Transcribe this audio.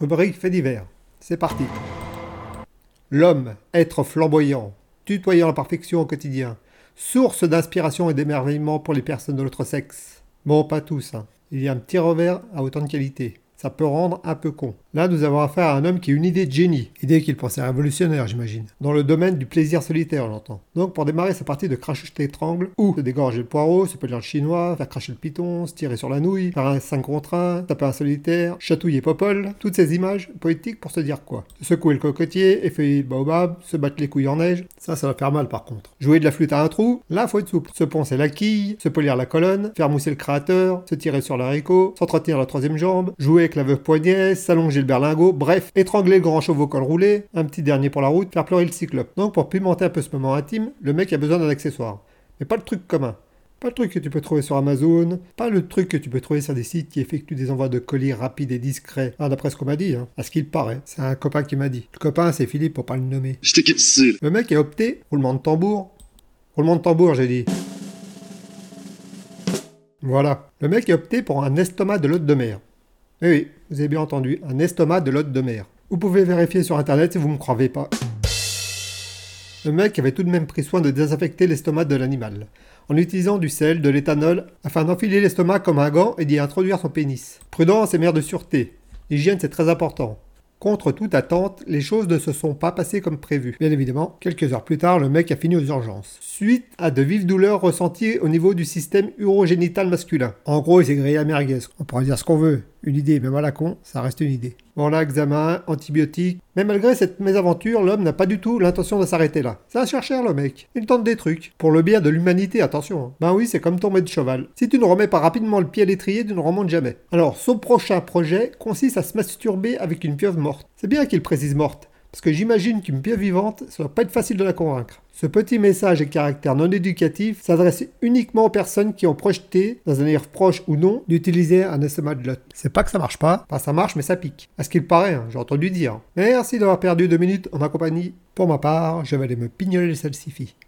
Rubrique fait divers. C'est parti. L'homme, être flamboyant, tutoyant la perfection au quotidien, source d'inspiration et d'émerveillement pour les personnes de l'autre sexe. Bon, pas tous, hein. Il y a un petit revers à autant de qualité ça peut rendre un peu con. Là, nous avons affaire à un homme qui a une idée de génie, idée qu'il pensait révolutionnaire, j'imagine, dans le domaine du plaisir solitaire, j'entends. Donc, pour démarrer sa partie de crash étrangle, ou se dégorger le poireau, se peler le chinois, faire cracher le piton, se tirer sur la nouille, faire un 5 contre 1, taper un solitaire, chatouiller Popol, toutes ces images poétiques pour se dire quoi? Secouer le cocotier, effeuiller le baobab, se battre les couilles en neige, ça, ça va faire mal par contre. Jouer de la flûte à un trou, là, faut être souple. Se poncer la quille, se polir la colonne, faire mousser le créateur, se tirer sur l'haricot, s'entretenir la troisième jambe, jouer avec la veuve poignet, s'allonger le berlingot, bref, étrangler le grand chevaux col roulé, un petit dernier pour la route, faire pleurer le cyclope. Donc pour pimenter un peu ce moment intime, le mec a besoin d'un accessoire. Mais pas le truc commun. Pas le truc que tu peux trouver sur Amazon, pas le truc que tu peux trouver sur des sites qui effectuent des envois de colis rapides et discrets. Ah, d'après ce qu'on m'a dit, hein. à ce qu'il paraît. C'est un copain qui m'a dit. Le copain, c'est Philippe pour pas le nommer. Je t'ai Le mec a opté, roulement de tambour. Roulement de tambour, j'ai dit. Voilà. Le mec a opté pour un estomac de l'hôte de mer. Eh oui, vous avez bien entendu, un estomac de l'hôte de mer. Vous pouvez vérifier sur internet si vous ne me croyez pas. Le mec avait tout de même pris soin de désinfecter l'estomac de l'animal, en utilisant du sel, de l'éthanol, afin d'enfiler l'estomac comme un gant et d'y introduire son pénis. Prudence et mère de sûreté. L'hygiène c'est très important. Contre toute attente, les choses ne se sont pas passées comme prévu. Bien évidemment, quelques heures plus tard, le mec a fini aux urgences. Suite à de vives douleurs ressenties au niveau du système urogénital masculin. En gros, il s'est grillé à merguez. On pourrait dire ce qu'on veut. Une idée, même à con, ça reste une idée. Bon là, examen, antibiotiques. Mais malgré cette mésaventure, l'homme n'a pas du tout l'intention de s'arrêter là. Ça va chercher le mec. Il tente des trucs. Pour le bien de l'humanité, attention. Hein. Ben oui, c'est comme tomber de cheval. Si tu ne remets pas rapidement le pied à l'étrier, tu ne remontes jamais. Alors, son prochain projet consiste à se masturber avec une pieuvre morte. C'est bien qu'il précise morte. Parce que j'imagine qu'une pieuvre vivante, ça va pas être facile de la convaincre. Ce petit message à caractère non éducatif s'adresse uniquement aux personnes qui ont projeté, dans un air proche ou non, d'utiliser un estomac de lot. C'est pas que ça marche pas, enfin ça marche mais ça pique. À ce qu'il paraît, hein, j'ai entendu dire. Merci d'avoir perdu deux minutes en ma compagnie. Pour ma part, je vais aller me pignoler le salsifis.